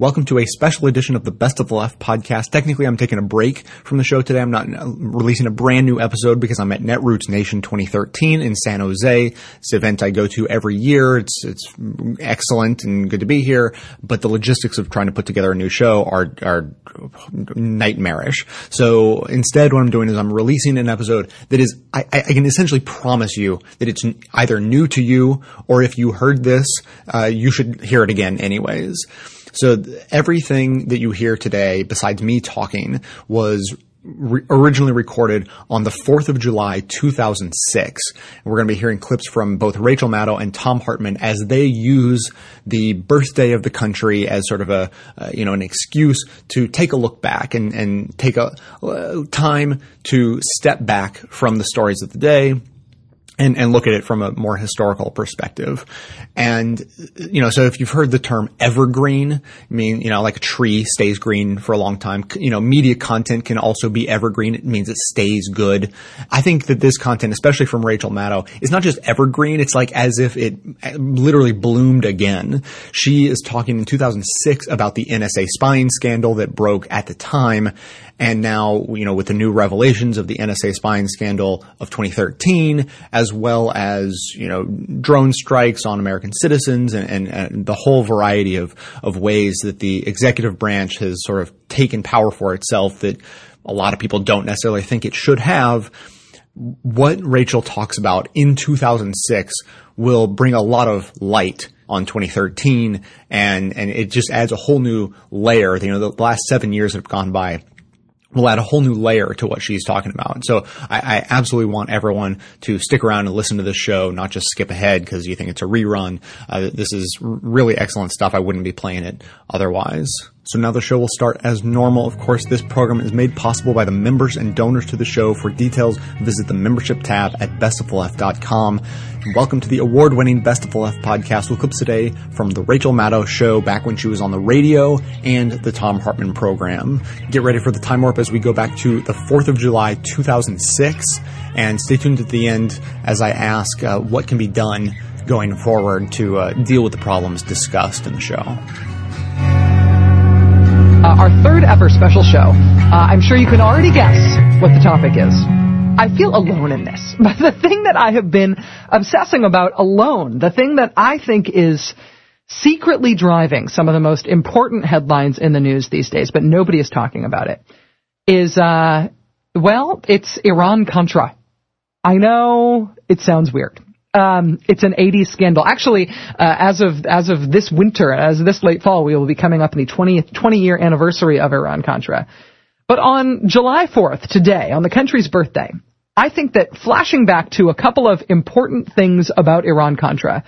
Welcome to a special edition of the Best of the Left podcast. Technically, I'm taking a break from the show today. I'm not releasing a brand new episode because I'm at Netroots Nation 2013 in San Jose. It's an event I go to every year. It's, it's excellent and good to be here, but the logistics of trying to put together a new show are, are nightmarish. So instead, what I'm doing is I'm releasing an episode that is, I, I can essentially promise you that it's either new to you or if you heard this, uh, you should hear it again anyways. So everything that you hear today, besides me talking, was Re- originally recorded on the 4th of July 2006. we're going to be hearing clips from both Rachel Maddow and Thom Hartmann as they use the birthday of the country as sort of a, uh, you know, an excuse to take a look back and, and take a uh, time to step back from the stories of the day and, and look at it from a more historical perspective. And, you know, so if you've heard the term evergreen, I mean, you know, like a tree stays green for a long time, you know, media content can also be evergreen. It means it stays good. I think that this content, especially from Rachel Maddow, is not just evergreen. It's like as if it literally bloomed again. She is talking in 2006 about the NSA spying scandal that broke at the time and now, you know, with the new revelations of the NSA spying scandal of 2013, as well as, you know, drone strikes on American citizens and, and, and the whole variety of, of ways that the executive branch has sort of taken power for itself that a lot of people don't necessarily think it should have. What Rachel talks about in 2006 will bring a lot of light on 2013 and, and it just adds a whole new layer. You know, the last seven years have gone by will add a whole new layer to what she's talking about. So I, I, absolutely want everyone to stick around and listen to this show, not just skip ahead because you think it's a rerun. Uh, this is really excellent stuff. I wouldn't be playing it otherwise. So now the show will start as normal. Of course, this program is made possible by the members and donors to the show. For details, visit the membership tab at bestoftheleft.com. Welcome to the award-winning Best of Left podcast with clips today from the Rachel Maddow show back when she was on the radio and the Thom Hartmann program. Get ready for the time warp as we go back to the 4th of July 2006 and stay tuned at the end as I ask uh, what can be done going forward to uh, deal with the problems discussed in the show uh, our third ever special show. Uh, I'm sure you can already guess what the topic is. I feel alone in this, but the thing that I have been obsessing about alone, the thing that I think is secretly driving some of the most important headlines in the news these days, but nobody is talking about it, is, uh, well, it's Iran Contra. I know it sounds weird um, it's an 80s scandal. Actually, uh, as of as of this winter, as this late fall, we will be coming up in the 20th 20 year anniversary of Iran Contra. But on July 4th, today, on the country's birthday, I think that flashing back to a couple of important things about Iran Contra,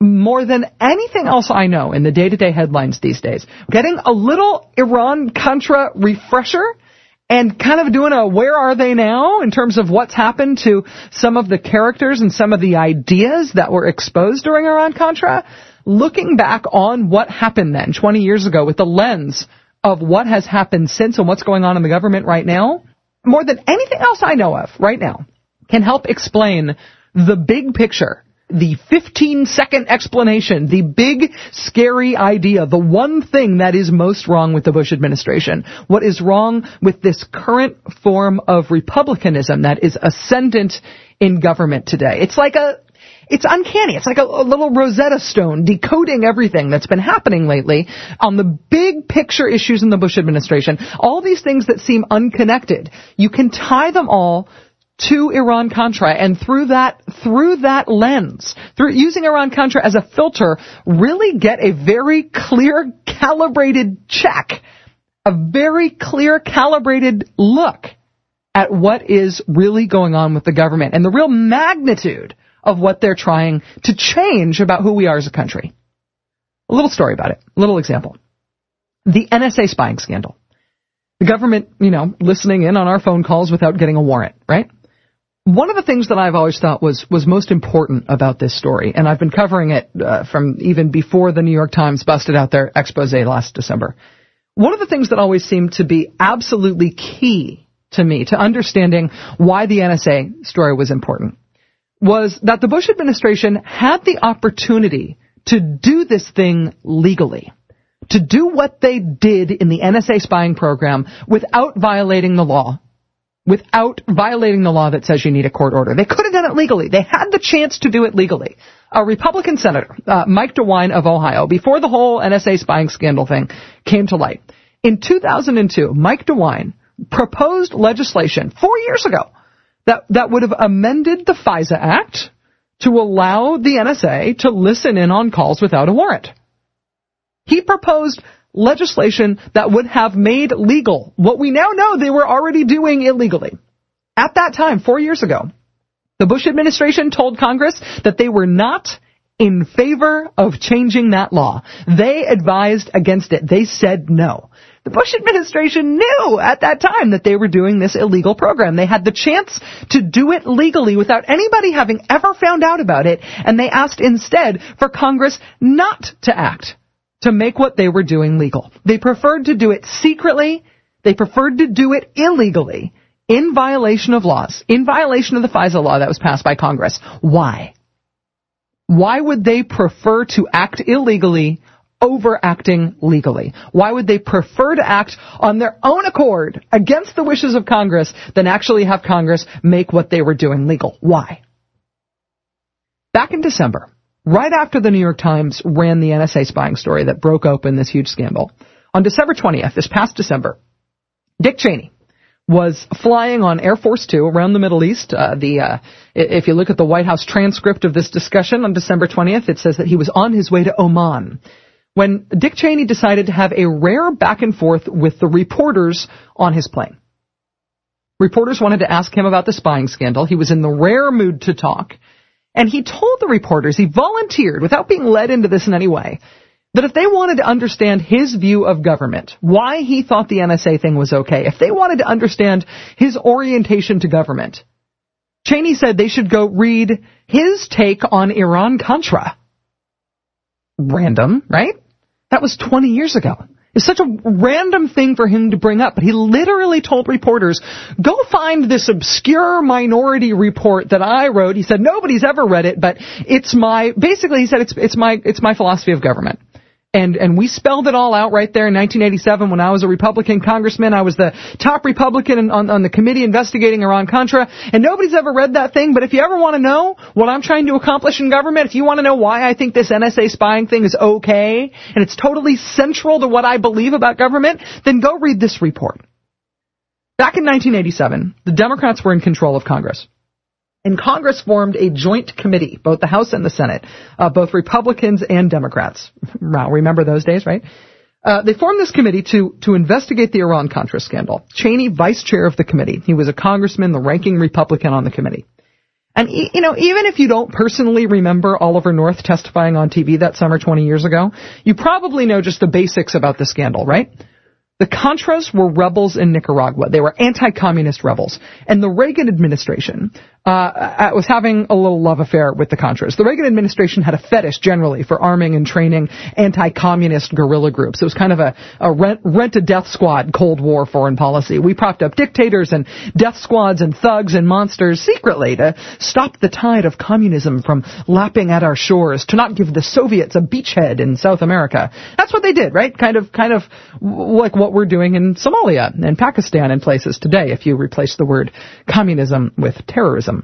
more than anything else I know in the day to day headlines these days, getting a little Iran Contra refresher and kind of doing a where are they now in terms of what's happened to some of the characters and some of the ideas that were exposed during Iran Contra, looking back on what happened then 20 years ago with the lens of what has happened since and what's going on in the government right now, more than anything else I know of right now, can help explain the big picture the 15 second explanation, the big scary idea, the one thing that is most wrong with the Bush administration, what is wrong with this current form of republicanism that is ascendant in government today. It's like a, it's uncanny. It's like a, a, little Rosetta Stone decoding everything that's been happening lately on the big picture issues in the Bush administration. All these things that seem unconnected. You can tie them all to Iran Contra and through that through that lens, through using Iran Contra as a filter, really get a very clear calibrated check, a very clear calibrated look at what is really going on with the government and the real magnitude of what they're trying to change about who we are as a country. A little story about it, a little example. The NSA spying scandal. The government, you know, listening in on our phone calls without getting a warrant, right? One of the things that I've always thought was was most important about this story, and I've been covering it uh, from even before the New York Times busted out their expose last December. One of the things that always seemed to be absolutely key to me to understanding why the NSA story was important was that the Bush administration had the opportunity to do this thing legally, to do what they did in the NSA spying program without violating the law. Without violating the law that says you need a court order. They could have done it legally. They had the chance to do it legally. A Republican senator, uh, Mike DeWine of Ohio, before the whole NSA spying scandal thing came to light, in 2002, Mike DeWine proposed legislation four years ago that, that would have amended the FISA Act to allow the NSA to listen in on calls without a warrant. He proposed legislation that would have made legal what we now know they were already doing illegally. At that time, four years ago, the Bush administration told Congress that they were not in favor of changing that law. They advised against it. They said no. The Bush administration knew at that time that they were doing this illegal program. They had the chance to do it legally without anybody having ever found out about it, and they asked instead for Congress not to act to make what they were doing legal. They preferred to do it secretly. They preferred to do it illegally in violation of laws, in violation of the FISA law that was passed by Congress. Why? Why would they prefer to act illegally over acting legally? Why would they prefer to act on their own accord against the wishes of Congress than actually have Congress make what they were doing legal? Why? Back in December, right after the New York Times ran the NSA spying story that broke open this huge scandal, on December 20th, this past December, Dick Cheney was flying on Air Force Two around the Middle East. Uh, the uh, if you look at the White House transcript of this discussion on December 20th, it says that he was on his way to Oman when Dick Cheney decided to have a rare back and forth with the reporters on his plane. Reporters wanted to ask him about the spying scandal. He was in the rare mood to talk. And he told the reporters, he volunteered, without being led into this in any way, that if they wanted to understand his view of government, why he thought the NSA thing was okay, if they wanted to understand his orientation to government, Cheney said they should go read his take on Iran Contra. Random, right? That was 20 years ago. It's such a random thing for him to bring up, but he literally told reporters, go find this obscure minority report that I wrote. He said, nobody's ever read it, but it's my, basically he said, it's, it's my, it's my philosophy of government. And, and we spelled it all out right there in 1987 when I was a Republican congressman. I was the top Republican on, on the committee investigating Iran Contra. And nobody's ever read that thing, but if you ever want to know what I'm trying to accomplish in government, if you want to know why I think this NSA spying thing is okay, and it's totally central to what I believe about government, then go read this report. Back in 1987, the Democrats were in control of Congress. And Congress formed a joint committee, both the House and the Senate, uh, both Republicans and Democrats. Wow, remember those days, right? Uh, they formed this committee to to investigate the Iran Contra scandal. Cheney, vice chair of the committee, he was a congressman, the ranking Republican on the committee. And you know, even if you don't personally remember Oliver North testifying on TV that summer 20 years ago, you probably know just the basics about the scandal, right? The Contras were rebels in Nicaragua. They were anti-communist rebels. And the Reagan administration uh, was having a little love affair with the Contras. The Reagan administration had a fetish generally for arming and training anti-communist guerrilla groups. It was kind of a, a rent, rent a death squad Cold War foreign policy. We propped up dictators and death squads and thugs and monsters secretly to stop the tide of communism from lapping at our shores, to not give the Soviets a beachhead in South America. That's what they did, right? Kind of, kind of like what we're doing in Somalia and Pakistan and places today if you replace the word communism with terrorism.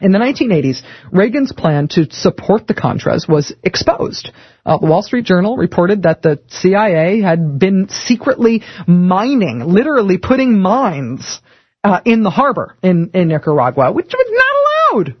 In the 1980s, Reagan's plan to support the Contras was exposed. Uh, the Wall Street Journal reported that the CIA had been secretly mining, literally putting mines uh, in the harbor in, in Nicaragua, which was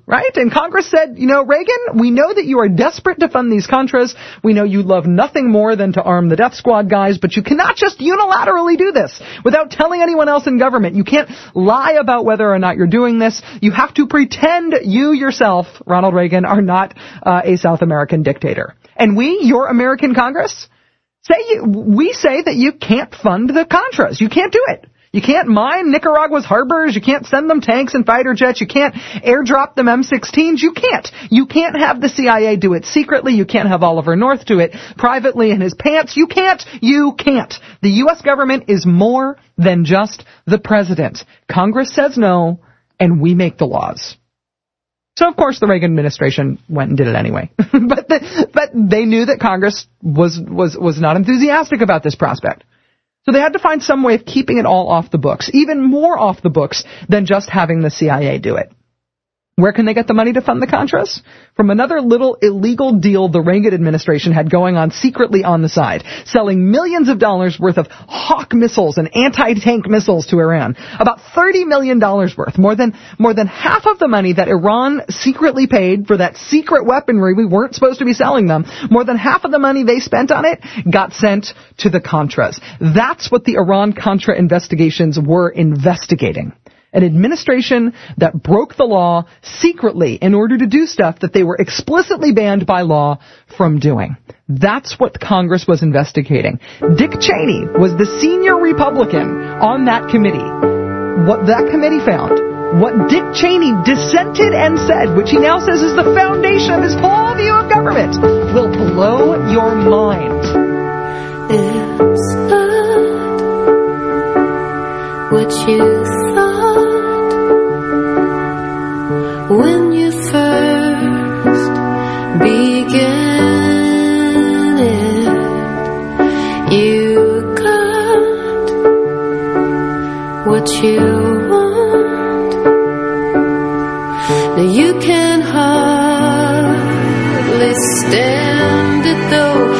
right? And Congress said, you know, Reagan, we know that you are desperate to fund these Contras. We know you love nothing more than to arm the death squad guys, but you cannot just unilaterally do this without telling anyone else in government. You can't lie about whether or not you're doing this. You have to pretend you yourself, Ronald Reagan, are not uh, a South American dictator. And we, your American Congress, say you, we say that you can't fund the Contras. You can't do it. You can't mine Nicaragua's harbors. You can't send them tanks and fighter jets. You can't airdrop them M16s. You can't. You can't have the CIA do it secretly. You can't have Oliver North do it privately in his pants. You can't. You can't. The U.S. government is more than just the president. Congress says no, and we make the laws. So of course the Reagan administration went and did it anyway. but the, but they knew that Congress was was was not enthusiastic about this prospect. So they had to find some way of keeping it all off the books, even more off the books than just having the CIA do it. Where can they get the money to fund the Contras? From another little illegal deal the Reagan administration had going on secretly on the side, selling millions of dollars worth of Hawk missiles and anti-tank missiles to Iran. About $30 million worth, more than, more than half of the money that Iran secretly paid for that secret weaponry we weren't supposed to be selling them, more than half of the money they spent on it got sent to the Contras. That's what the Iran-Contra investigations were investigating an administration that broke the law secretly in order to do stuff that they were explicitly banned by law from doing. That's what Congress was investigating. Dick Cheney was the senior Republican on that committee. What that committee found, what Dick Cheney dissented and said, which he now says is the foundation of his whole view of government, will blow your mind. It's what you what you want. Now you can hardly stand it though.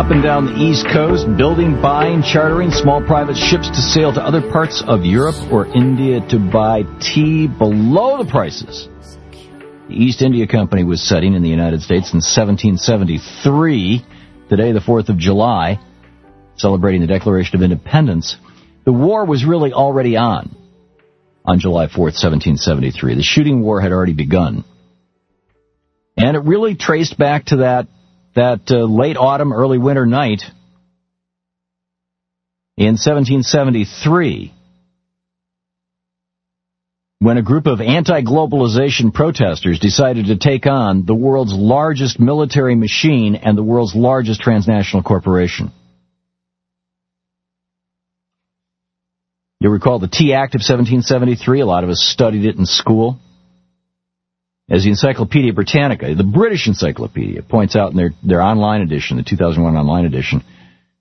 Up and down the East Coast building, buying, chartering small private ships to sail to other parts of Europe or India to buy tea below the prices the East India Company was setting in the United States in 1773. Today, the 4th of July, celebrating the Declaration of Independence. The war was really already on on July 4th, 1773. The shooting war had already begun. And it really traced back to that that uh, late autumn, early winter night in 1773 when a group of anti-globalization protesters decided to take on the world's largest military machine and the world's largest transnational corporation. You'll recall the Tea Act of 1773. A lot of us studied it in school. As the Encyclopedia Britannica, the British Encyclopedia, points out in their, their online edition, the 2001 online edition,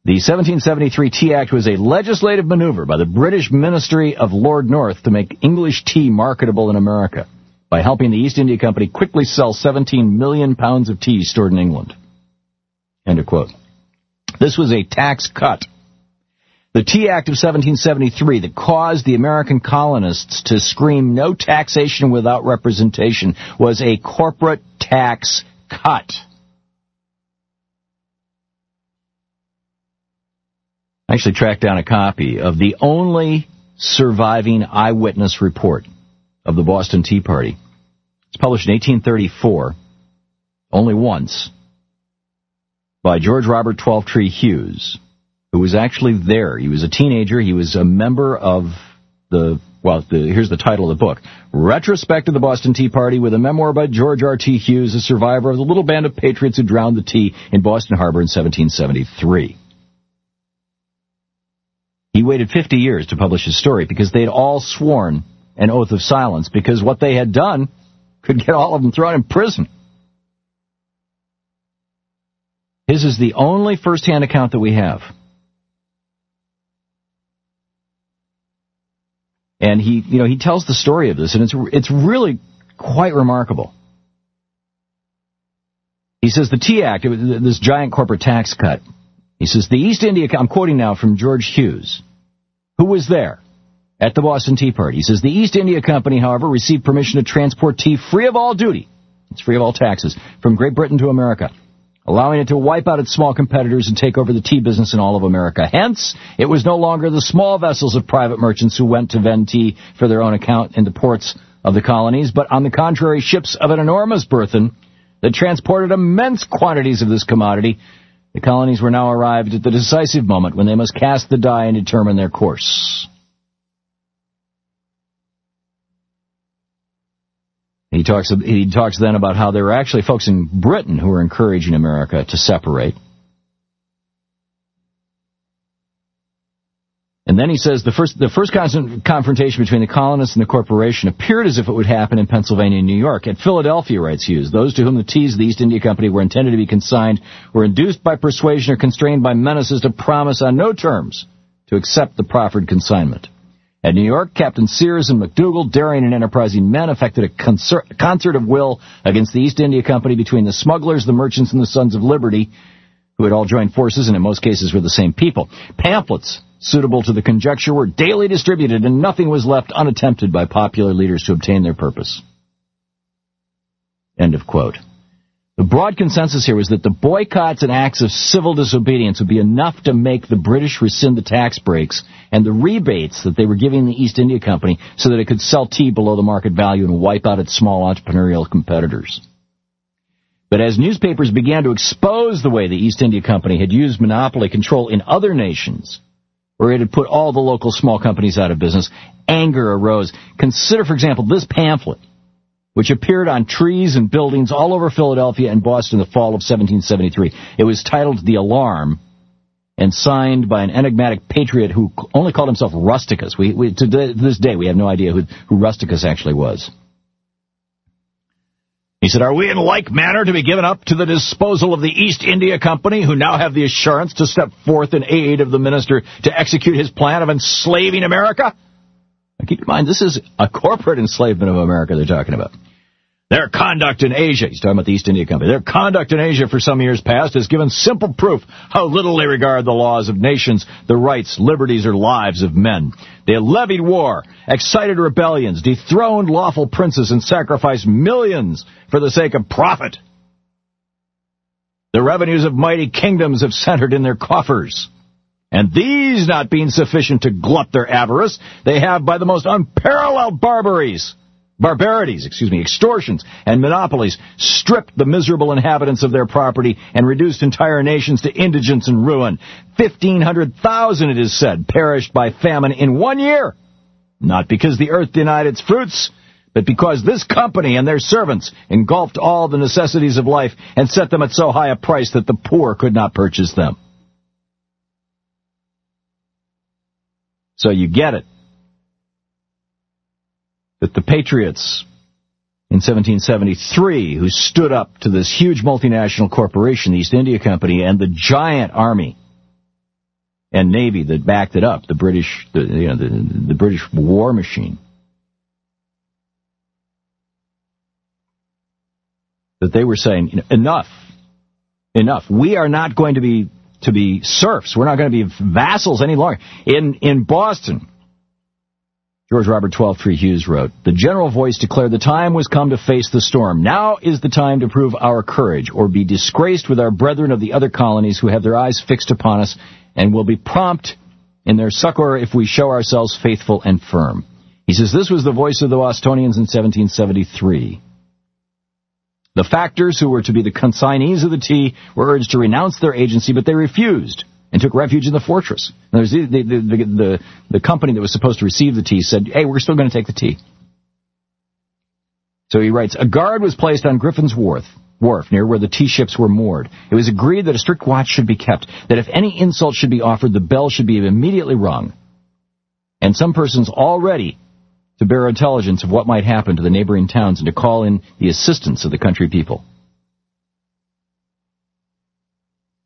the 1773 Tea Act was a legislative maneuver by the British Ministry of Lord North to make English tea marketable in America by helping the East India Company quickly sell 17 million pounds of tea stored in England. End of quote. This was a tax cut. The Tea Act of 1773 that caused the American colonists to scream no taxation without representation was a corporate tax cut. I actually tracked down a copy of the only surviving eyewitness report of the Boston Tea Party. It's published in 1834, only once, by George Robert Twelves Hewes, who was actually there. He was a teenager. He was a member of the, well, the, here's the title of the book. Retrospect of the Boston Tea Party with a memoir by George R.T. Hewes, a survivor of the little band of patriots who drowned the tea in Boston Harbor in 1773. He waited 50 years to publish his story because they'd all sworn an oath of silence because what they had done could get all of them thrown in prison. His is the only first-hand account that we have. And he, you know, he tells the story of this, and it's it's really quite remarkable. He says the Tea Act, this giant corporate tax cut. He says the East India. I'm quoting now from George Hewes, who was there at the Boston Tea Party. He says the East India Company, however, received permission to transport tea free of all duty. It's free of all taxes from Great Britain to America allowing it to wipe out its small competitors and take over the tea business in all of America. Hence, it was no longer the small vessels of private merchants who went to vend tea for their own account in the ports of the colonies, but on the contrary, ships of an enormous burthen that transported immense quantities of this commodity, the colonies were now arrived at the decisive moment when they must cast the die and determine their course. He talks, he talks then about how there were actually folks in Britain who were encouraging America to separate. And then he says the first, the first confrontation between the colonists and the corporation appeared as if it would happen in Pennsylvania and New York. At Philadelphia, writes Hewes, those to whom the teas of the East India Company were intended to be consigned were induced by persuasion or constrained by menaces to promise on no terms to accept the proffered consignment. At New York, Captain Sears and McDougall, daring and enterprising men, effected a concert, concert of will against the East India Company between the smugglers, the merchants, and the Sons of Liberty, who had all joined forces and in most cases were the same people. Pamphlets suitable to the conjecture were daily distributed and nothing was left unattempted by popular leaders to obtain their purpose. End of quote. The broad consensus here was that the boycotts and acts of civil disobedience would be enough to make the British rescind the tax breaks and the rebates that they were giving the East India Company so that it could sell tea below the market value and wipe out its small entrepreneurial competitors. But as newspapers began to expose the way the East India Company had used monopoly control in other nations, where it had put all the local small companies out of business, anger arose. Consider, for example, this pamphlet, which appeared on trees and buildings all over Philadelphia and Boston in the fall of 1773. It was titled The Alarm and signed by an enigmatic patriot who only called himself Rusticus. We, we, to this day, we have no idea who, who Rusticus actually was. He said, Are we in like manner to be given up to the disposal of the East India Company, who now have the assurance to step forth in aid of the minister to execute his plan of enslaving America? Now keep in mind, this is a corporate enslavement of America they're talking about. Their conduct in Asia, he's talking about the East India Company, their conduct in Asia for some years past has given simple proof how little they regard the laws of nations, the rights, liberties, or lives of men. They levied war, excited rebellions, dethroned lawful princes, and sacrificed millions for the sake of profit. The revenues of mighty kingdoms have centered in their coffers. And these not being sufficient to glut their avarice, they have by the most unparalleled barbaries barbarities, excuse me, extortions, and monopolies stripped the miserable inhabitants of their property and reduced entire nations to indigence and ruin. 1,500,000, it is said, perished by famine in one year. Not because the earth denied its fruits, but because this company and their servants engulfed all the necessities of life and set them at so high a price that the poor could not purchase them. So you get it that the Patriots in 1773, who stood up to this huge multinational corporation, the East India Company, and the giant army and navy that backed it up, the British, the, you know, the, the British war machine, that they were saying enough, enough. We are not going to be to be serfs. We're not going to be vassals any longer. In in Boston, George Robert Twelves Hewes wrote, The general voice declared the time was come to face the storm. Now is the time to prove our courage, or be disgraced with our brethren of the other colonies who have their eyes fixed upon us, and will be prompt in their succor if we show ourselves faithful and firm. He says this was the voice of the Bostonians in 1773. The factors who were to be the consignees of the tea were urged to renounce their agency, but they refused and took refuge in the fortress. The, the, the, the, company that was supposed to receive the tea said, hey, we're still going to take the tea. So he writes, a guard was placed on Griffin's Wharf, wharf near where the tea ships were moored. It was agreed that a strict watch should be kept, that if any insult should be offered, the bell should be immediately rung. And some persons all ready to bear intelligence of what might happen to the neighboring towns and to call in the assistance of the country people.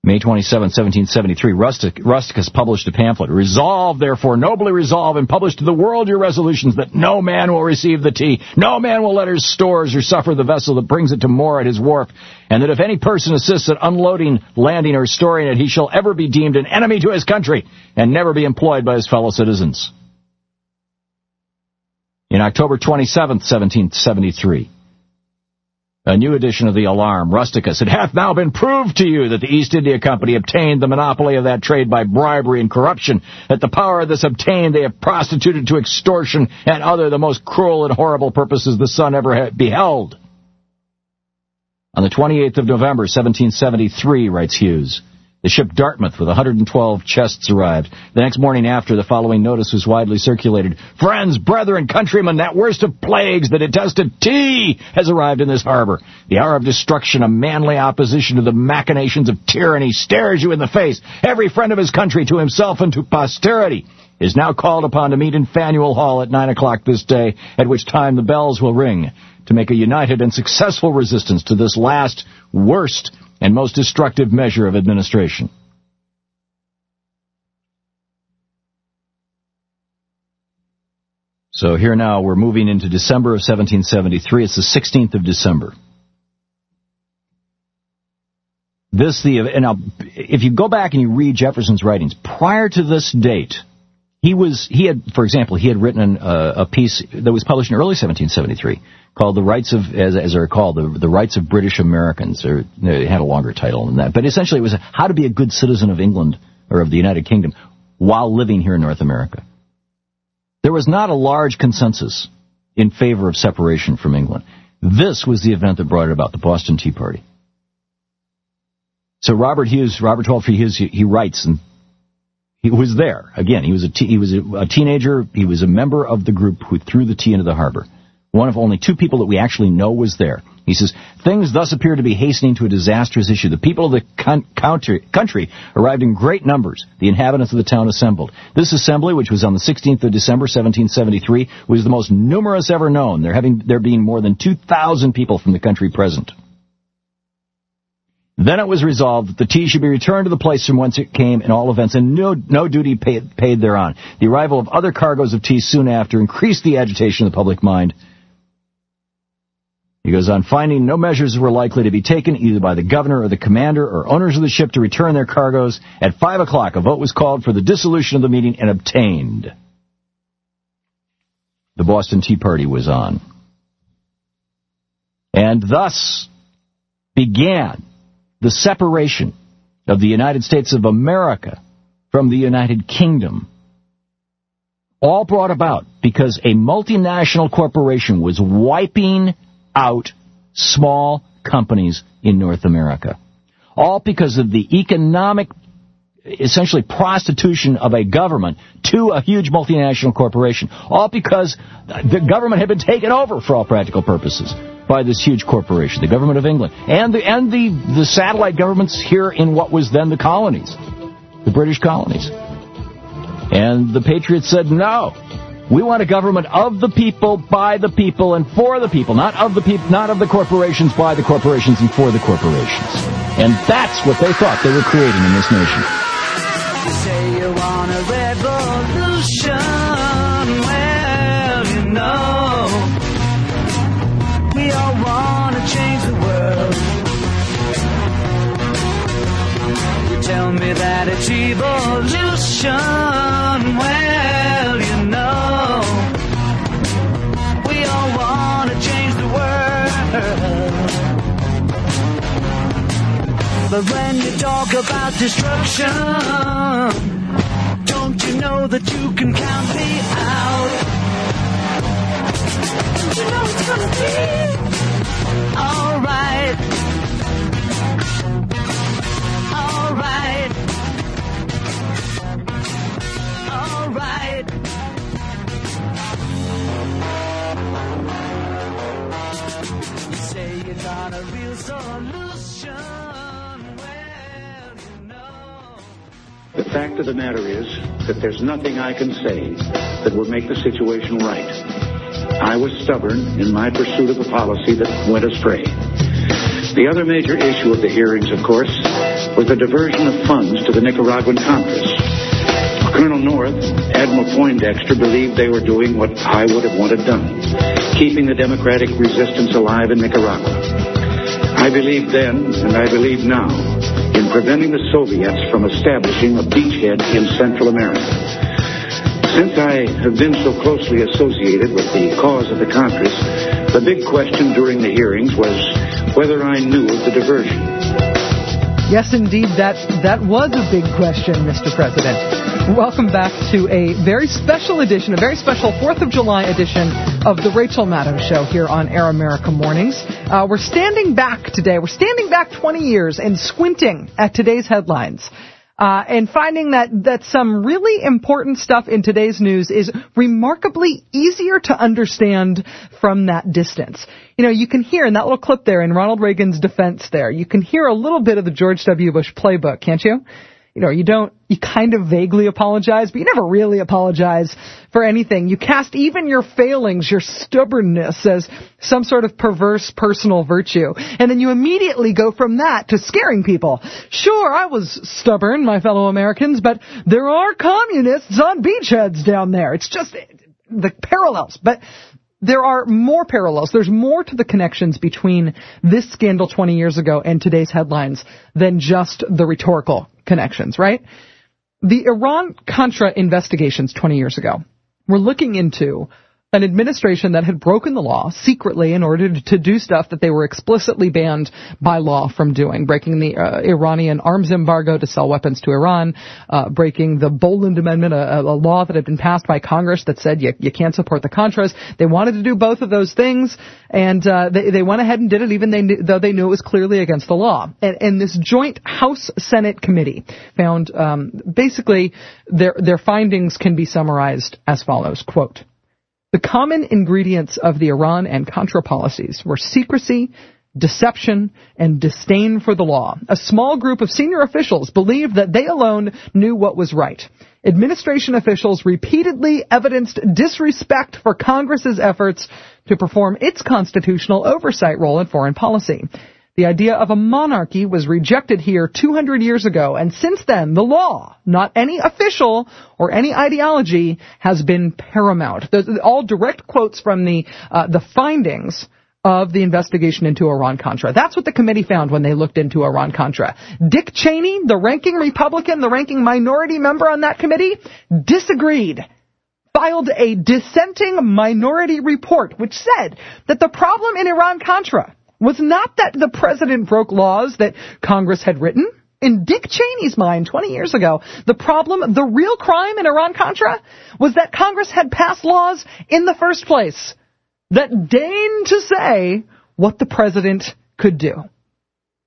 May 27, 1773, Rustic, Rusticus published a pamphlet. Resolve, therefore, nobly resolve, and publish to the world your resolutions that no man will receive the tea, no man will let his stores or suffer the vessel that brings it to moor at his wharf, and that if any person assists at unloading, landing, or storing it, he shall ever be deemed an enemy to his country, and never be employed by his fellow citizens. In October 27, 1773, a new edition of the Alarm, Rusticus. It hath now been proved to you that the East India Company obtained the monopoly of that trade by bribery and corruption, that the power thus obtained they have prostituted to extortion and other the most cruel and horrible purposes the sun ever beheld. On the 28th of November, 1773, writes Hewes, the ship Dartmouth with 112 chests arrived. The next morning after, the following notice was widely circulated. Friends, brethren, countrymen, that worst of plagues, the detested tea, has arrived in this harbor. The hour of destruction, a manly opposition to the machinations of tyranny, stares you in the face. Every friend of his country, to himself and to posterity, is now called upon to meet in Faneuil Hall at 9 o'clock this day, at which time the bells will ring, to make a united and successful resistance to this last, worst, and most destructive measure of administration. So here now we're moving into December of 1773. It's the 16th of December. This the and now, if you go back and you read Jefferson's writings prior to this date, he was he had, for example, he had written an, uh, a piece that was published in early 1773 called "The Rights of," as, as they're called, the, the Rights of British Americans. Or it had a longer title than that, but essentially it was how to be a good citizen of England or of the United Kingdom while living here in North America. There was not a large consensus in favor of separation from England. This was the event that brought it about, the Boston Tea Party. So Robert Hewes, Robert Walter Hewes, he, he writes and he was there. Again, he was a te- he was a, a teenager. He was a member of the group who threw the tea into the harbor. One of only two people that we actually know was there. He says, things thus appear to be hastening to a disastrous issue. The people of the con- country, country arrived in great numbers. The inhabitants of the town assembled. This assembly, which was on the 16th of December, 1773, was the most numerous ever known, there having there being more than 2,000 people from the country present. Then it was resolved that the tea should be returned to the place from whence it came in all events, and no, no duty paid, paid thereon. The arrival of other cargoes of tea soon after increased the agitation of the public mind. He goes on, finding no measures were likely to be taken either by the governor or the commander or owners of the ship to return their cargoes. At five o'clock, a vote was called for the dissolution of the meeting and obtained. The Boston Tea Party was on. And thus began the separation of the United States of America from the United Kingdom. All brought about because a multinational corporation was wiping out small companies in North America. All because of the economic, essentially prostitution of a government to a huge multinational corporation. All because the government had been taken over for all practical purposes by this huge corporation, the government of England, and the and the, the satellite governments here in what was then the colonies, the British colonies. And the Patriots said no. We want a government of the people, by the people, and for the people, not of the people, not of the corporations, by the corporations, and for the corporations. And that's what they thought they were creating in this nation. You But when you talk about destruction, don't you know that you can count me out? Don't you know it's gonna be alright? Alright. Alright. You say you got a real solution. Fact of the matter is that there's nothing I can say that will make the situation right. I was stubborn in my pursuit of a policy that went astray. The other major issue of the hearings, of course, was the diversion of funds to the Nicaraguan Contras. Colonel North, Admiral Poindexter believed they were doing what I would have wanted done, keeping the democratic resistance alive in Nicaragua. I believed then, and I believe now, preventing the Soviets from establishing a beachhead in Central America. Since I have been so closely associated with the cause of the Contras, the big question during the hearings was whether I knew of the diversion. Yes, indeed, that that was a big question, Mr. President. Welcome back to a very special edition, a very special 4th of July edition of the Rachel Maddow Show here on Air America Mornings. Uh, we're standing back today. We're standing back 20 years and squinting at today's headlines. Uh, and finding that, that some really important stuff in today's news is remarkably easier to understand from that distance. You know, you can hear in that little clip there in Ronald Reagan's defense there, you can hear a little bit of the George W. Bush playbook, can't you? You know, you don't, you kind of vaguely apologize, but you never really apologize for anything. You cast even your failings, your stubbornness as some sort of perverse personal virtue. And then you immediately go from that to scaring people. Sure, I was stubborn, my fellow Americans, but there are communists on beachheads down there. It's just the parallels. But there are more parallels. There's more to the connections between this scandal 20 years ago and today's headlines than just the rhetorical connections, right? The Iran Contra investigations 20 years ago were looking into an administration that had broken the law secretly in order to do stuff that they were explicitly banned by law from doing, breaking the uh, Iranian arms embargo to sell weapons to Iran, uh, breaking the Boland Amendment, a, a, law that had been passed by Congress that said you, you can't support the Contras. They wanted to do both of those things, and uh, they, they went ahead and did it, even they knew, though they knew it was clearly against the law. And, and this joint House-Senate committee found um, basically their their findings can be summarized as follows: "Quote." The common ingredients of the Iran and Contra policies were secrecy, deception, and disdain for the law. A small group of senior officials believed that they alone knew what was right. Administration officials repeatedly evidenced disrespect for Congress's efforts to perform its constitutional oversight role in foreign policy. The idea of a monarchy was rejected here 200 years ago, and since then, the law, not any official or any ideology, has been paramount. There's all direct quotes from the uh, the findings of the investigation into Iran Contra. That's what the committee found when they looked into Iran Contra. Dick Cheney, the ranking Republican, the ranking minority member on that committee, disagreed filed a dissenting minority report which said that the problem in Iran Contra was not that the president broke laws that Congress had written. In Dick Cheney's mind 20 years ago, the problem, the real crime in Iran-Contra was that Congress had passed laws in the first place that deigned to say what the president could do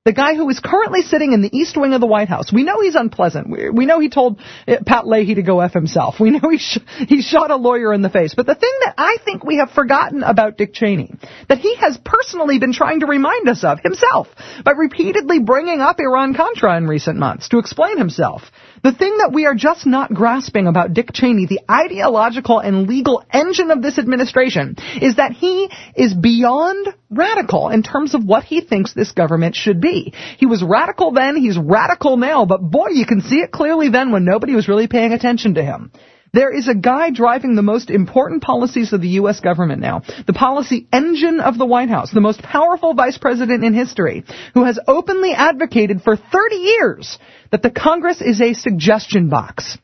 the guy who is currently sitting in the east wing of the White House. We know he's unpleasant. We, we know he told uh, Pat Leahy to go F himself. We know he, sh- he shot a lawyer in the face. But the thing that I think we have forgotten about Dick Cheney, that he has personally been trying to remind us of himself by repeatedly bringing up Iran-Contra in recent months to explain himself, the thing that we are just not grasping about Dick Cheney, the ideological and legal engine of this administration, is that he is beyond radical in terms of what he thinks this government should be. He was radical then, he's radical now, but boy, you can see it clearly then when nobody was really paying attention to him. There is a guy driving the most important policies of the U.S. government now, the policy engine of the White House, the most powerful vice president in history, who has openly advocated for 30 years that the Congress is a suggestion box.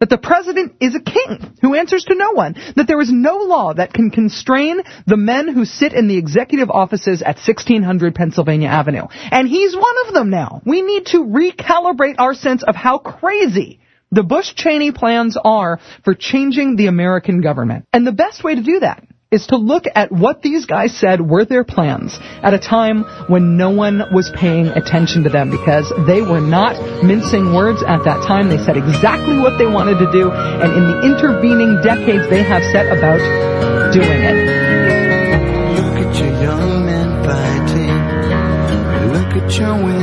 That the president is a king who answers to no one. That there is no law that can constrain the men who sit in the executive offices at 1600 Pennsylvania Avenue. And he's one of them now. We need to recalibrate our sense of how crazy the Bush-Cheney plans are for changing the American government. And the best way to do that is to look at what these guys said were their plans at a time when no one was paying attention to them because they were not mincing words at that time. They said exactly what they wanted to do, and in the intervening decades, they have set about doing it. Look at your young men fighting. Look at your women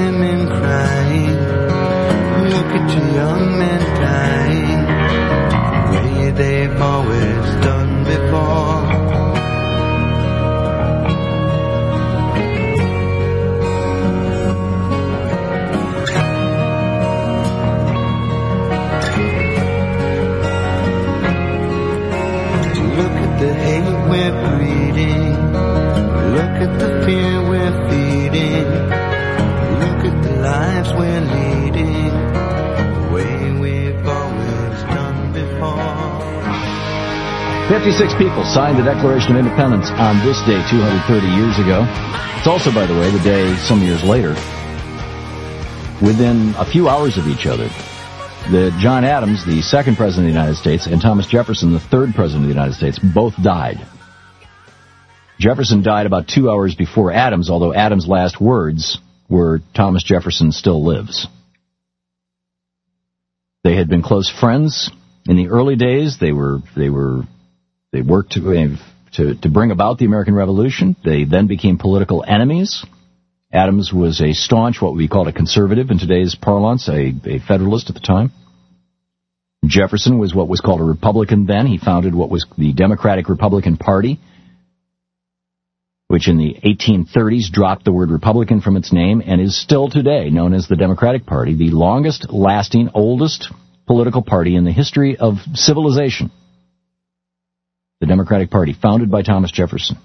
56 people signed the Declaration of Independence on this day 230 years ago. It's also, by the way, the day some years later, within a few hours of each other, that John Adams, the second president of the United States, and Thomas Jefferson, the third president of the United States, both died. Jefferson died about two hours before Adams, although Adams' last words were Thomas Jefferson still lives. They had been close friends in the early days. They were they were they worked to eh, to, to bring about the American Revolution. They then became political enemies. Adams was a staunch, what we call a conservative in today's parlance, a, a Federalist at the time. Jefferson was what was called a Republican then. He founded what was the Democratic Republican Party, which in the 1830s dropped the word Republican from its name and is still today known as the Democratic Party, the longest lasting, oldest political party in the history of civilization. The Democratic Party, founded by Thomas Jefferson.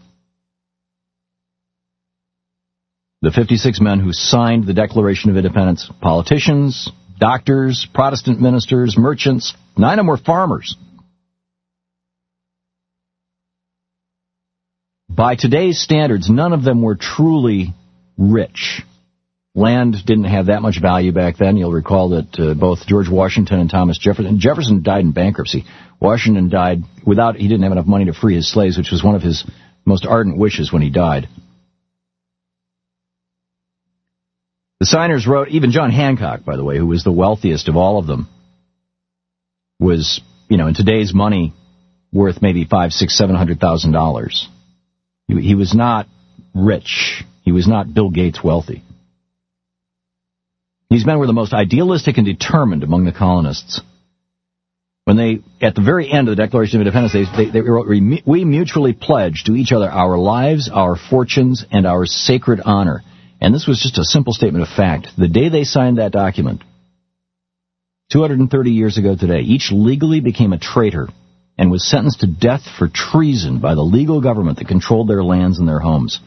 The 56 men who signed the Declaration of Independence, politicians, doctors, Protestant ministers, merchants, nine of them were farmers. By today's standards, none of them were truly rich. Land didn't have that much value back then. You'll recall that uh, both George Washington and Thomas Jefferson, Jefferson died in bankruptcy. Washington died without, he didn't have enough money to free his slaves, which was one of his most ardent wishes when he died. The signers wrote, even John Hancock, by the way, who was the wealthiest of all of them, was, you know, in today's money, worth maybe five, six, seven hundred thousand dollars. He, he was not rich. He was not Bill Gates wealthy. These men were the most idealistic and determined among the colonists. When they, at the very end of the Declaration of Independence, they, they, wrote, we mutually pledge to each other our lives, our fortunes, and our sacred honor and this was just a simple statement of fact. The day they signed that document, 230 years ago today, each legally became a traitor and was sentenced to death for treason by the legal government that controlled their lands and their homes.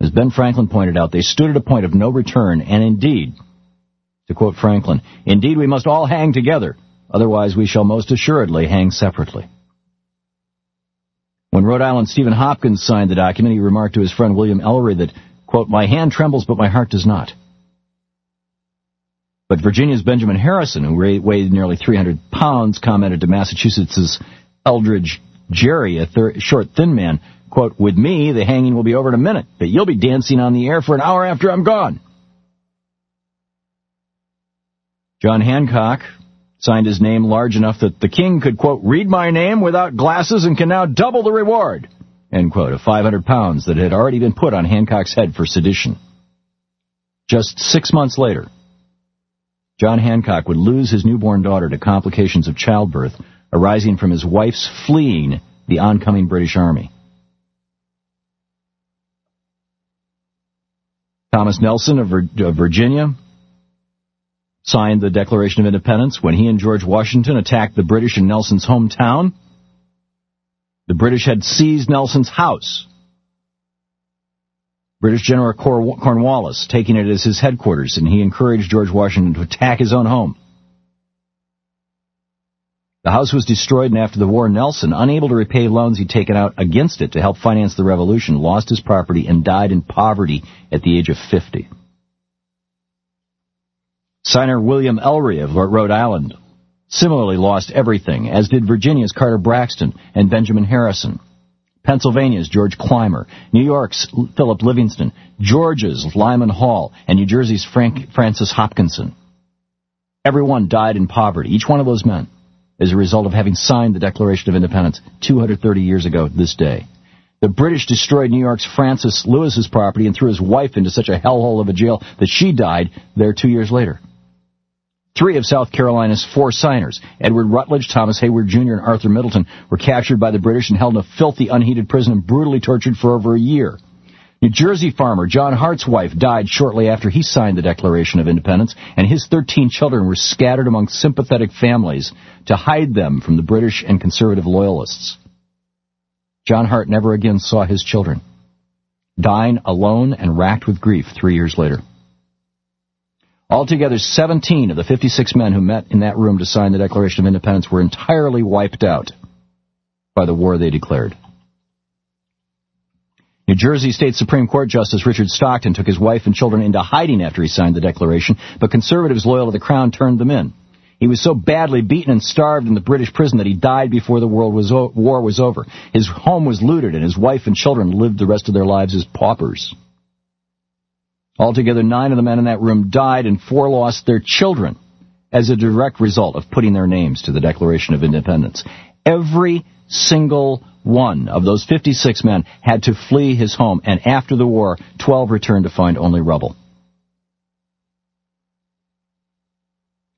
As Ben Franklin pointed out, they stood at a point of no return, and indeed, to quote Franklin, indeed we must all hang together, otherwise we shall most assuredly hang separately. When Rhode Island Stephen Hopkins signed the document, he remarked to his friend William Ellery that Quote, my hand trembles, but my heart does not. But Virginia's Benjamin Harrison, who weighed nearly 300 pounds, commented to Massachusetts's Elbridge Gerry, a thir- short, thin man, quote, with me, the hanging will be over in a minute, but you'll be dancing on the air for an hour after I'm gone. John Hancock signed his name large enough that the king could, quote, read my name without glasses and can now double the reward end quote, of 500 pounds that had already been put on Hancock's head for sedition. Just six months later, John Hancock would lose his newborn daughter to complications of childbirth arising from his wife's fleeing the oncoming British Army. Thomas Nelson of Virginia signed the Declaration of Independence when he and George Washington attacked the British in Nelson's hometown the British had seized Nelson's house. British General Cornwallis taking it as his headquarters, and he encouraged George Washington to attack his own home. The house was destroyed, and after the war, Nelson, unable to repay loans he'd taken out against it to help finance the revolution, lost his property and died in poverty at the age of 50. Signer William Ellery of Rhode Island similarly lost everything, as did Virginia's Carter Braxton and Benjamin Harrison. Pennsylvania's George Clymer, New York's Philip Livingston, Georgia's Lyman Hall, and New Jersey's Frank, Francis Hopkinson. Everyone died in poverty, each one of those men, as a result of having signed the Declaration of Independence 230 years ago this day. The British destroyed New York's Francis Lewis's property and threw his wife into such a hellhole of a jail that she died there two years later. Three of South Carolina's four signers, Edward Rutledge, Thomas Heyward Jr., and Arthur Middleton, were captured by the British and held in a filthy, unheated prison and brutally tortured for over a year. New Jersey farmer John Hart's wife died shortly after he signed the Declaration of Independence, and his 13 children were scattered among sympathetic families to hide them from the British and conservative loyalists. John Hart never again saw his children, dying alone and racked with grief three years later. Altogether, 17 of the 56 men who met in that room to sign the Declaration of Independence were entirely wiped out by the war they declared. New Jersey State Supreme Court Justice Richard Stockton took his wife and children into hiding after he signed the Declaration, but conservatives loyal to the Crown turned them in. He was so badly beaten and starved in the British prison that he died before the world was o- war was over. His home was looted, and his wife and children lived the rest of their lives as paupers. Altogether, nine of the men in that room died, and four lost their children as a direct result of putting their names to the Declaration of Independence. Every single one of those 56 men had to flee his home, and after the war, 12 returned to find only rubble.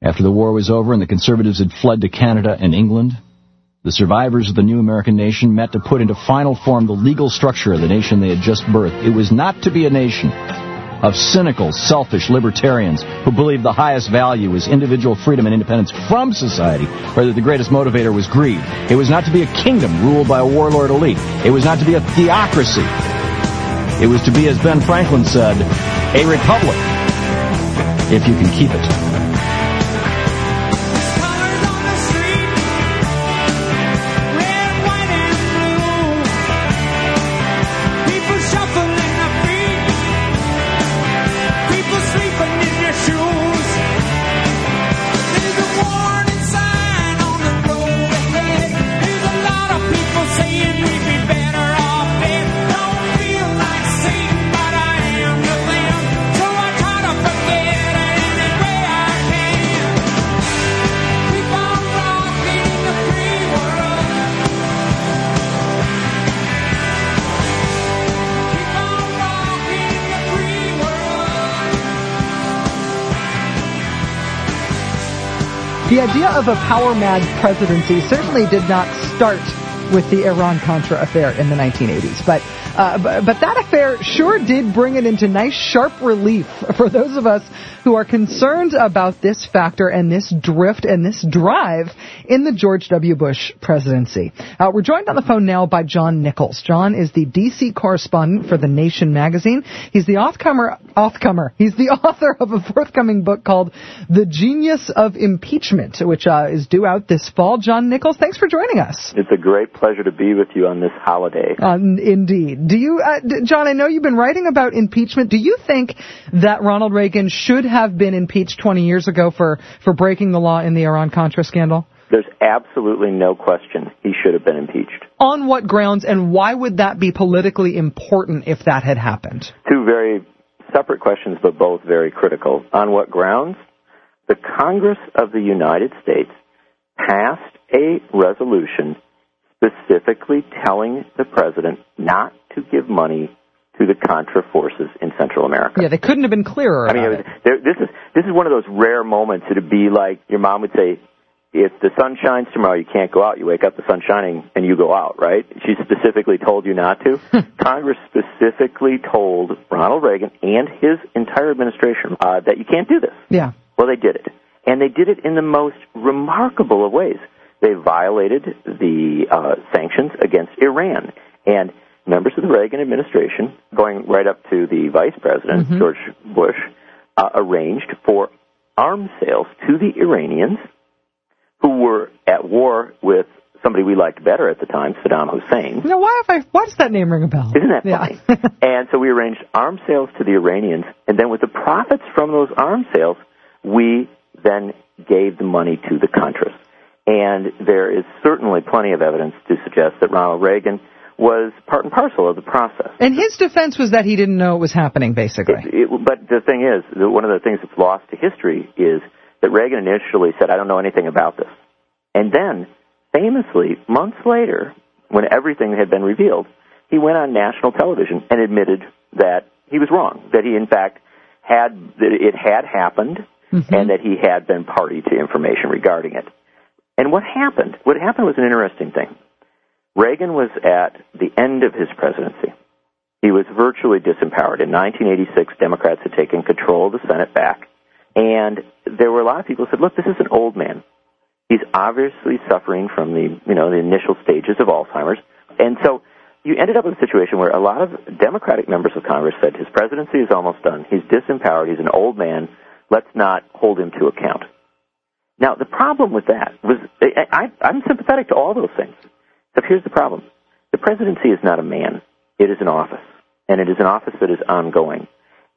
After the war was over and the conservatives had fled to Canada and England, the survivors of the new American nation met to put into final form the legal structure of the nation they had just birthed. It was not to be a nation of cynical, selfish libertarians who believed the highest value was individual freedom and independence from society, or that the greatest motivator was greed. It was not to be a kingdom ruled by a warlord elite. It was not to be a theocracy. It was to be, as Ben Franklin said, a republic, if you can keep it. The idea of a power mad presidency certainly did not start with the Iran Contra affair in the 1980s, but, uh, but but that affair sure did bring it into nice sharp relief for those of us who are concerned about this factor and this drift and this drive in the George W. Bush presidency. Uh, we're joined on the phone now by John Nichols. John is the DC correspondent for The Nation magazine. He's the off-comer, off-comer. He's the author of a forthcoming book called The Genius of Impeachment, which uh, is due out this fall. John Nichols, thanks for joining us. It's a great pleasure to be with you on this holiday. Uh, indeed. Do you, uh, d- John? I know you've been writing about impeachment. Do you think that Ronald Reagan should have been impeached 20 years ago for for breaking the law in the Iran Contra scandal? There's absolutely no question he should have been impeached. On what grounds, and why would that be politically important if that had happened? Two very separate questions, but both very critical. On what grounds? The Congress of the United States passed a resolution specifically telling the president not to give money to the Contra forces in Central America. Yeah, they couldn't have been clearer. I mean, about it it. was, this is this is one of those rare moments. It'd be like your mom would say, "If the sun shines tomorrow, you can't go out. You wake up, the sun's shining, and you go out." Right? She specifically told you not to. Congress specifically told Ronald Reagan and his entire administration uh, that you can't do this. Yeah. Well, they did it, and they did it in the most remarkable of ways. They violated the uh, sanctions against Iran, and members of the Reagan administration, going right up to the vice president George Bush, uh, arranged for arms sales to the Iranians, who were at war with somebody we liked better at the time, Saddam Hussein. Now, why have I? Why does that name ring a bell? Isn't that Yeah. funny? and so we arranged arms sales to the Iranians, and then with the profits from those arms sales, we then gave the money to the Contras. And there is certainly plenty of evidence to suggest that Ronald Reagan was part and parcel of the process. and his defense was that he didn't know it was happening, basically. It, it, but the thing is, one of the things that's lost to history is that Reagan initially said, I don't know anything about this. And then, famously, months later, when everything had been revealed, he went on national television and admitted that he was wrong, that he, in fact, had, that it had happened, mm-hmm. and that he had been party to information regarding it. And what happened? What happened was an interesting thing. Reagan was at the end of his presidency. He was virtually disempowered. In 1986, Democrats had taken control of the Senate back. And there were a lot of people who said, look, this is an old man. He's obviously suffering from the, you know, the initial stages of Alzheimer's. And so you ended up in a situation where a lot of Democratic members of Congress said his presidency is almost done. He's disempowered. He's an old man. Let's not hold him to account. Now, the problem with that was, I, I'm sympathetic to all those things. But here's the problem. The presidency is not a man. It is an office. And it is an office that is ongoing.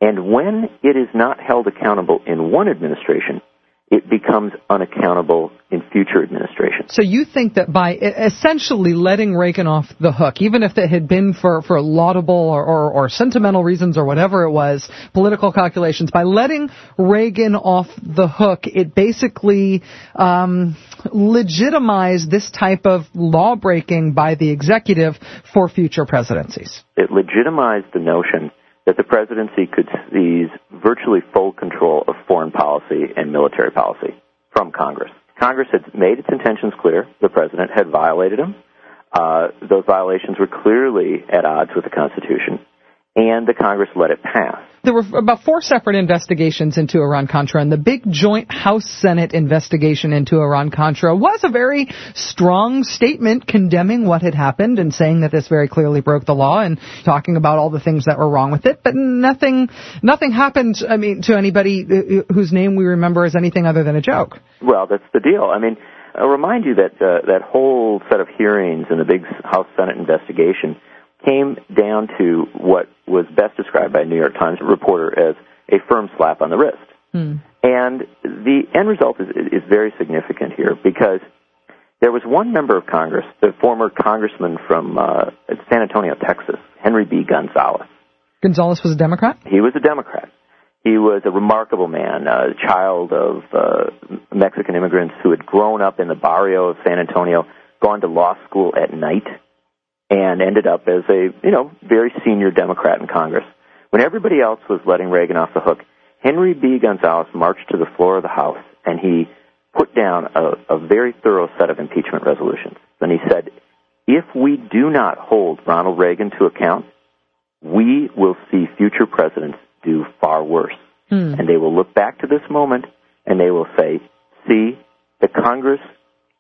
And when it is not held accountable in one administration, it becomes unaccountable in future administrations. So you think that by essentially letting Reagan off the hook, even if it had been for, for laudable or, or, or sentimental reasons or whatever it was, political calculations, by letting Reagan off the hook, it basically um, legitimized this type of law breaking by the executive for future presidencies. It legitimized the notion that the presidency could seize virtually full control of foreign policy and military policy from Congress. Congress had made its intentions clear. The president had violated them. Uh, those violations were clearly at odds with the Constitution, and the Congress let it pass. There were about four separate investigations into Iran Contra, and the big joint House Senate investigation into Iran Contra was a very strong statement condemning what had happened and saying that this very clearly broke the law and talking about all the things that were wrong with it. But nothing, nothing happened. I mean, to anybody uh, whose name we remember as anything other than a joke. Well, that's the deal. I mean, I'll remind you that uh, that whole set of hearings and the big House Senate investigation came down to what was best described by a New York Times reporter as a firm slap on the wrist. Hmm. And the end result is, is very significant here because there was one member of Congress, the former congressman from uh, San Antonio, Texas, Henry B. Gonzalez. Gonzalez was a Democrat? He was a Democrat. He was a remarkable man, a child of uh, Mexican immigrants who had grown up in the barrio of San Antonio, gone to law school at night, and ended up as a you know very senior Democrat in Congress. When everybody else was letting Reagan off the hook, Henry B. Gonzalez marched to the floor of the House and he put down a, a very thorough set of impeachment resolutions. And he said, if we do not hold Ronald Reagan to account, we will see future presidents do far worse. Hmm. And they will look back to this moment and they will say, see, the Congress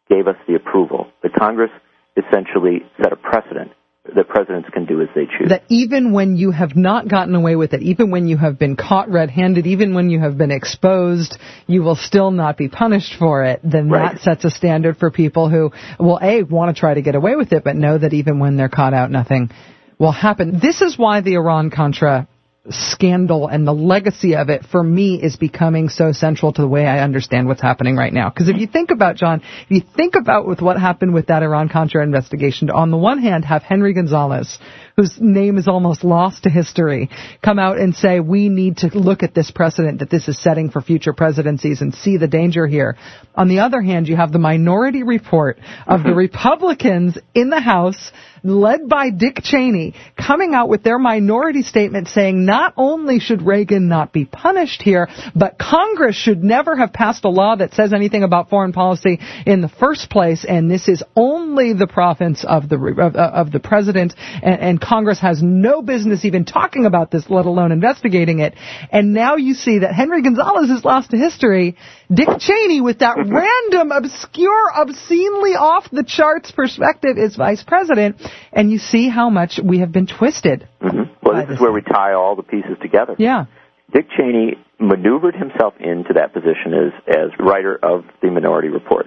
gave us the approval. The Congress essentially set a precedent that presidents can do as they choose. That even when you have not gotten away with it, even when you have been caught red-handed, even when you have been exposed, you will still not be punished for it, then Right. that sets a standard for people who, well, A, want to try to get away with it, but know that even when they're caught out, nothing will happen. This is why the Iran-Contra scandal and the legacy of it for me is becoming so central to the way I understand what's happening right now. Because if you think about, John, if you think about with what happened with that Iran-Contra investigation, to on the one hand have Henry Gonzalez, whose name is almost lost to history, come out and say, we need to look at this precedent that this is setting for future presidencies and see the danger here. On the other hand, you have the minority report of the mm-hmm. Republicans in the House led by Dick Cheney, coming out with their minority statement saying not only should Reagan not be punished here, but Congress should never have passed a law that says anything about foreign policy in the first place, and this is only the province of the of, of the president, and, and Congress has no business even talking about this, let alone investigating it. And now you see that Henry Gonzalez is lost to history. Dick Cheney, with that random, obscure, obscenely off the charts perspective, is vice president, and you see how much we have been twisted. Mhm. Well, this is where we tie all the pieces together. Yeah. Dick Cheney maneuvered himself into that position as, as writer of the Minority Report.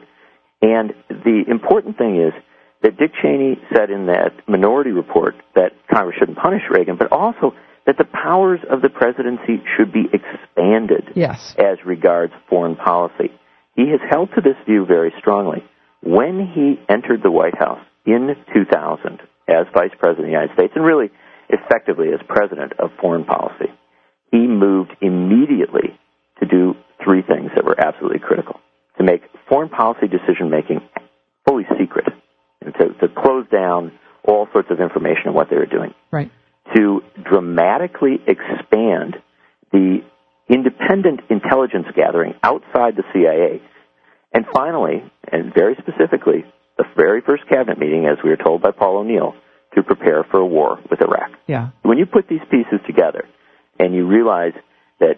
And the important thing is that Dick Cheney said in that Minority Report that Congress shouldn't punish Reagan, but also that the powers of the presidency should be expanded Yes. as regards foreign policy. He has held to this view very strongly. When he entered the White House in 2000 as Vice President of the United States, and really effectively as President of Foreign Policy, he moved immediately to do three things that were absolutely critical. To make foreign policy decision making fully secret, to, to close down all sorts of information on what they were doing Right. to dramatically expand the independent intelligence gathering outside the CIA. And finally, and very specifically, the very first cabinet meeting, as we were told by Paul O'Neill, to prepare for a war with Iraq. Yeah. When you put these pieces together and you realize that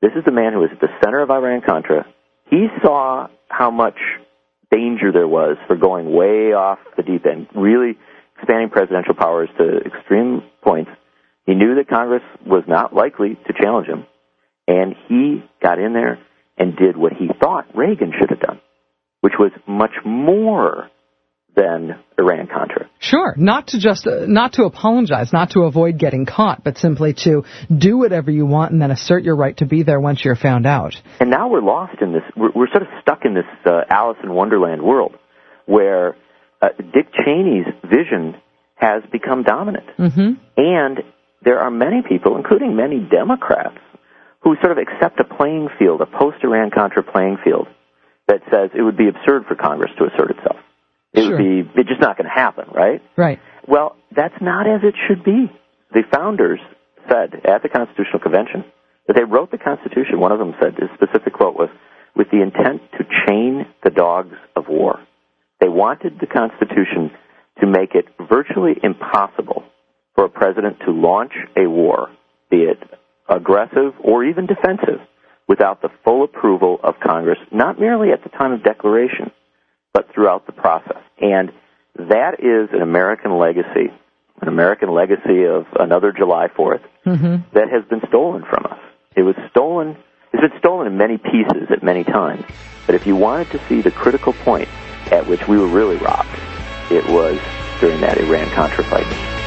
this is the man who was at the center of Iran Contra, he saw how much danger there was for going way off the deep end, really expanding presidential powers to extreme points. He knew that Congress was not likely to challenge him, and he got in there and did what he thought Reagan should have done, which was much more than Iran Contra. Sure. Not to just uh, not to apologize, not to avoid getting caught, but simply to do whatever you want and then assert your right to be there once you're found out. And now we're lost in this. We're, we're sort of stuck in this uh, Alice in Wonderland world, where uh, Dick Cheney's vision has become dominant, hmm and there are many people, including many Democrats, who sort of accept a playing field, a post-Iran Contra playing field, that says it would be absurd for Congress to assert itself. It Sure. would be. It's just not going to happen, right? Right. Well, that's not as it should be. The founders said at the Constitutional Convention that they wrote the Constitution. One of them said, his specific quote was, with the intent to chain the dogs of war. They wanted the Constitution to make it virtually impossible for a president to launch a war, be it aggressive or even defensive, without the full approval of Congress, not merely at the time of declaration, but throughout the process. And that is an American legacy, an American legacy of another July 4th hmm that has been stolen from us. It was stolen, it's been stolen in many pieces at many times. But if you wanted to see the critical point at which we were really robbed, it was during that Iran Contra fight.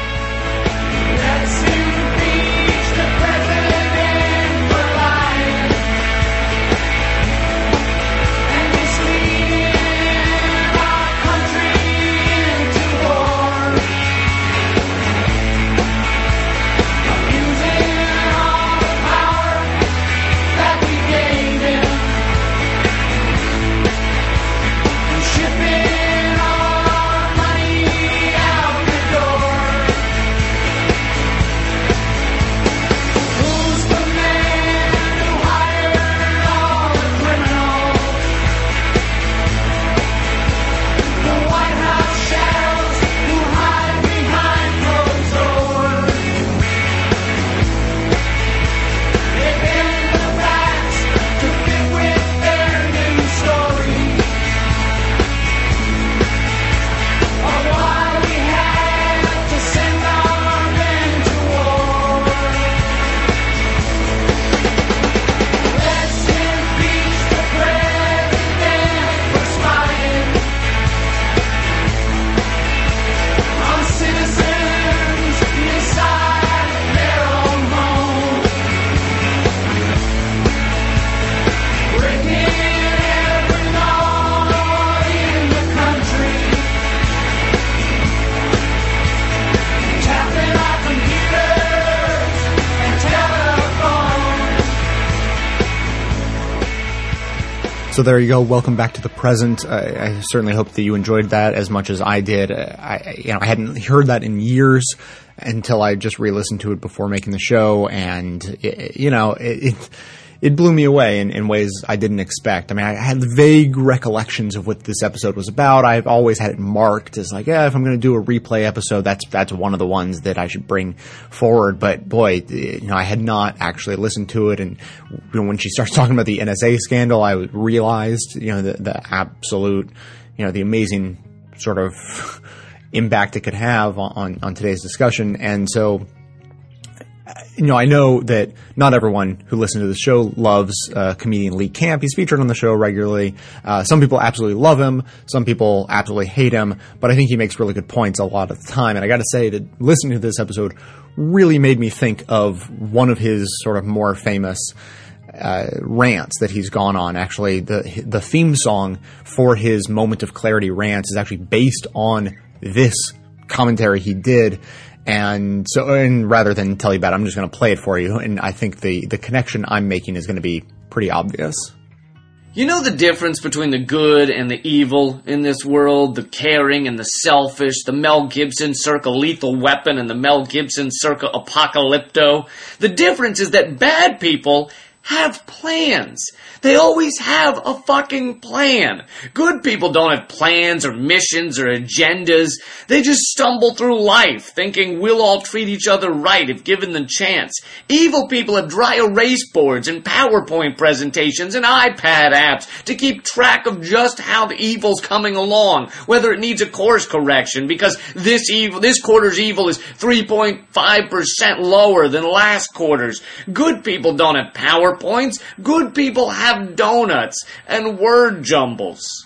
So there you go. Welcome back to the present. I, I certainly hope that you enjoyed that as much as I did. I, you know, I hadn't heard that in years until I just re-listened to it before making the show, and it, you know, it, it it blew me away in, in ways I didn't expect. I mean, I had vague recollections of what this episode was about. I've always had it marked as like, yeah, if I'm going to do a replay episode, that's that's one of the ones that I should bring forward. But boy, you know, I had not actually listened to it, and you know, when she starts talking about the NSA scandal, I realized, you know, the, the absolute, you know, the amazing sort of impact it could have on on today's discussion, and so you know, I know that not everyone who listens to the show loves uh, comedian Lee Camp. He's featured on the show regularly. Uh, some people absolutely love him. Some people absolutely hate him. But I think he makes really good points a lot of the time. And I got to say that listening to this episode really made me think of one of his sort of more famous uh, rants that he's gone on. Actually, the the theme song for his Moment of Clarity rants is actually based on this commentary he did. And so, and rather than tell you about it, I'm just going to play it for you. And I think the, the connection I'm making is going to be pretty obvious. You know the difference between the good and the evil in this world, the caring and the selfish, the Mel Gibson circa lethal weapon and the Mel Gibson circa apocalypto? The difference is that bad people have plans. They always have a fucking plan. Good people don't have plans or missions or agendas. They just stumble through life thinking we'll all treat each other right if given the chance. Evil people have dry erase boards and PowerPoint presentations and iPad apps to keep track of just how the evil's coming along, whether it needs a course correction because this evil, this quarter's evil is 3.5% lower than last quarter's. Good people don't have PowerPoints. Good people have donuts and word jumbles.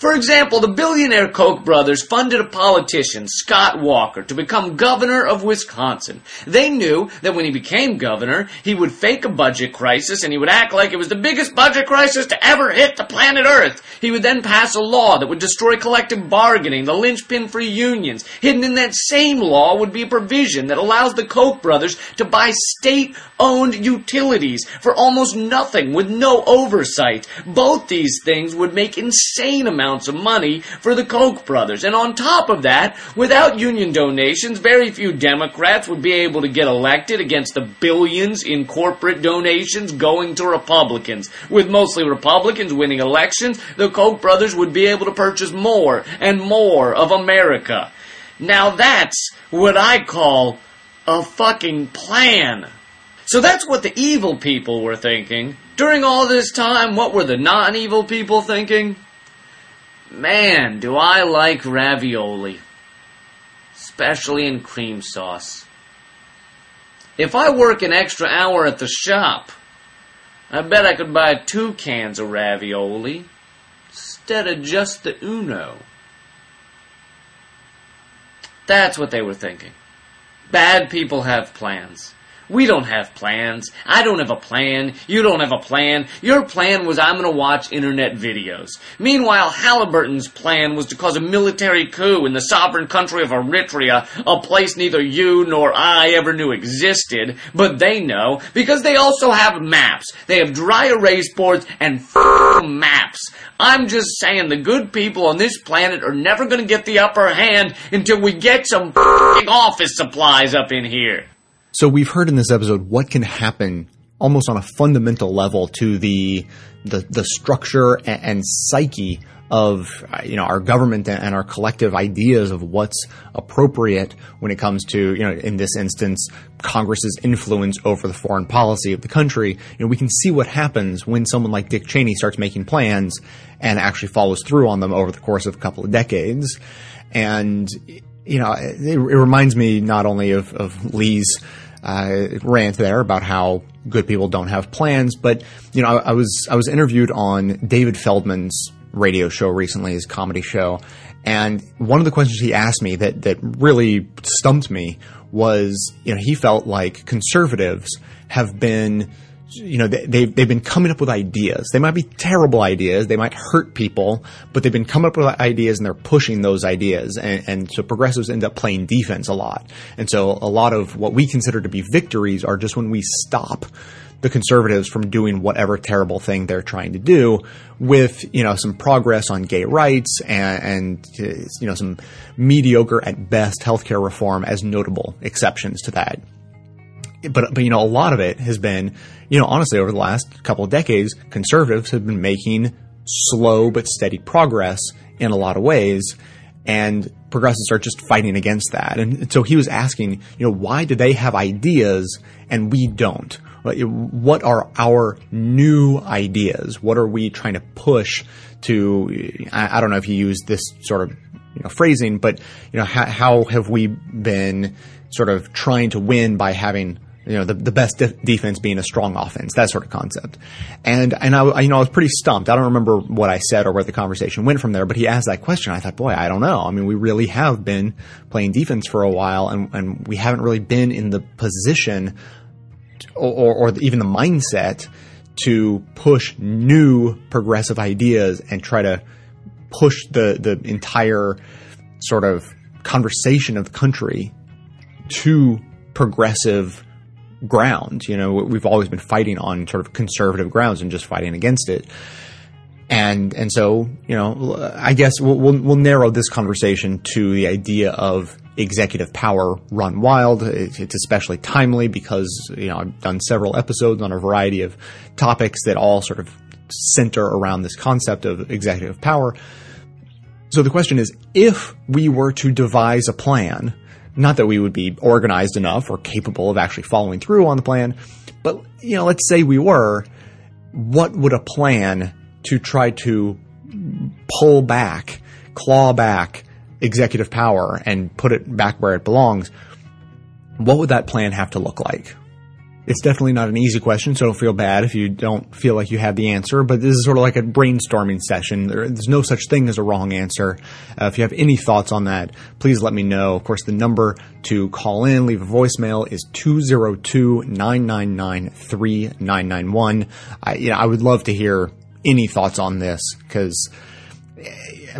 For example, the billionaire Koch brothers funded a politician, Scott Walker, to become governor of Wisconsin. They knew that when he became governor, he would fake a budget crisis and he would act like it was the biggest budget crisis to ever hit the planet Earth. He would then pass a law that would destroy collective bargaining, the linchpin for unions. Hidden in that same law would be a provision that allows the Koch brothers to buy state-owned utilities for almost nothing with no oversight. Both these things would make insane amounts of money for the Koch brothers. And on top of that, without union donations, very few Democrats would be able to get elected against the billions in corporate donations going to Republicans. With mostly Republicans winning elections, the Koch brothers would be able to purchase more and more of America. Now that's what I call a fucking plan. So that's what the evil people were thinking. During all this time, what were the non-evil people thinking? Man, do I like ravioli. Especially in cream sauce. If I work an extra hour at the shop, I bet I could buy two cans of ravioli instead of just the Uno. That's what they were thinking. Bad people have plans. We don't have plans. I don't have a plan. You don't have a plan. Your plan was I'm gonna watch internet videos. Meanwhile, Halliburton's plan was to cause a military coup in the sovereign country of Eritrea, a place neither you nor I ever knew existed, but they know because they also have maps. They have dry erase boards and maps. I'm just saying the good people on this planet are never gonna get the upper hand until we get some office supplies up in here. So we've heard in this episode what can happen almost on a fundamental level to the the, the structure and, and psyche of you know our government and our collective ideas of what's appropriate when it comes to you know in this instance Congress's influence over the foreign policy of the country. You know we can see what happens when someone like Dick Cheney starts making plans and actually follows through on them over the course of a couple of decades, and you know, it, it reminds me not only of, of Lee's uh, rant there about how good people don't have plans, but you know, I, I was I was interviewed on David Feldman's radio show recently, his comedy show, and one of the questions he asked me that that really stumped me was, you know, he felt like conservatives have been you know, they, they've, they've been coming up with ideas. They might be terrible ideas. They might hurt people, but they've been coming up with ideas and they're pushing those ideas. And, and so progressives end up playing defense a lot. And so a lot of what we consider to be victories are just when we stop the conservatives from doing whatever terrible thing they're trying to do with, you know, some progress on gay rights and, and you know, some mediocre at best healthcare reform as notable exceptions to that but but you know a lot of it has been you know honestly over the last couple of decades conservatives have been making slow but steady progress in a lot of ways and progressives are just fighting against that. And so he was asking you know why do they have ideas and we don't? What are our new ideas? What are we trying to push to i, don't know if you use this sort of you know, phrasing but you know how, how have we been sort of trying to win by having you know, the, the best de- defense being a strong offense, that sort of concept. And, and I, I, you know, I was pretty stumped. I don't remember what I said or where the conversation went from there, but he asked that question. I thought, boy, I don't know. I mean, we really have been playing defense for a while and, and we haven't really been in the position or, or, or even the mindset to push new progressive ideas and try to push the, the entire sort of conversation of the country to progressive ground. You know, we've always been fighting on sort of conservative grounds and just fighting against it. And and so you know, I guess we'll we'll, we'll narrow this conversation to the idea of executive power run wild. It's especially timely because you know I've done several episodes on a variety of topics that all sort of center around this concept of executive power. So the question is, if we were to devise a plan not that we would be organized enough or capable of actually following through on the plan, but you know, let's say we were, what would a plan to try to pull back, claw back executive power and put it back where it belongs, what would that plan have to look like? It's definitely not an easy question, so don't feel bad if you don't feel like you have the answer. But this is sort of like a brainstorming session. There- There's no such thing as a wrong answer. Uh, if you have any thoughts on that, please let me know. Of course, the number to call in, leave a voicemail is 202-999-3991. I, you know, I would love to hear any thoughts on this because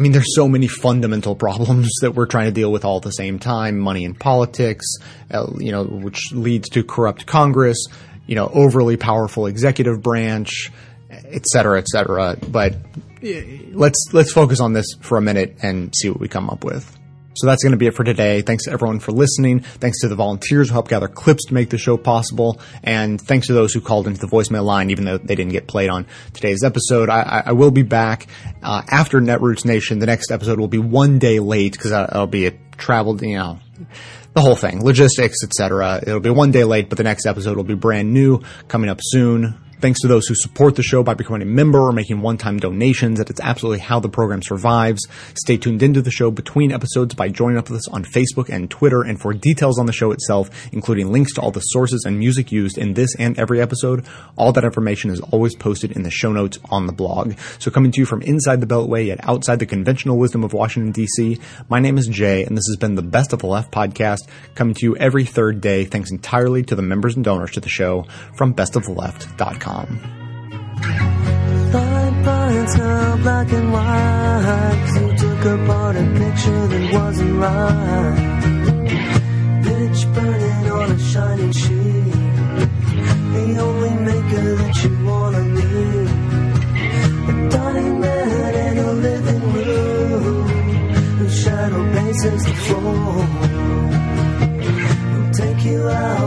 mean, there's so many fundamental problems that we're trying to deal with all at the same time. Money in politics, uh, you know, which leads to corrupt Congress, you know, overly powerful executive branch, et cetera, et cetera. But eh, let's let's focus on this for a minute and see what we come up with. So that's going to be it for today. Thanks to everyone for listening. Thanks to the volunteers who helped gather clips to make the show possible. And thanks to those who called into the voicemail line, even though they didn't get played on today's episode. I, I- will be back uh, after Netroots Nation. The next episode will be one day late because I'll be a traveled, you know, the whole thing, logistics, etc. It'll be one day late, but the next episode will be brand new, coming up soon. Thanks to those who support the show by becoming a member or making one-time donations. That it's absolutely how the program survives. Stay tuned into the show between episodes by joining up with us on Facebook and Twitter. And for details on the show itself, including links to all the sources and music used in this and every episode, all that information is always posted in the show notes on the blog. So coming to you from inside the Beltway yet outside the conventional wisdom of Washington DC, my name is Jay, and this has been the Best of the Left podcast, coming to you every third day, thanks entirely to the members and donors to the show from bestoftheleft.com com. Thought by itself, black and white. You took apart a picture that wasn't right. Pitch burning on a shining sheet. The only maker that you wanna meet. A dying man in a living room. Whose shadow bases the floor. Will take you out.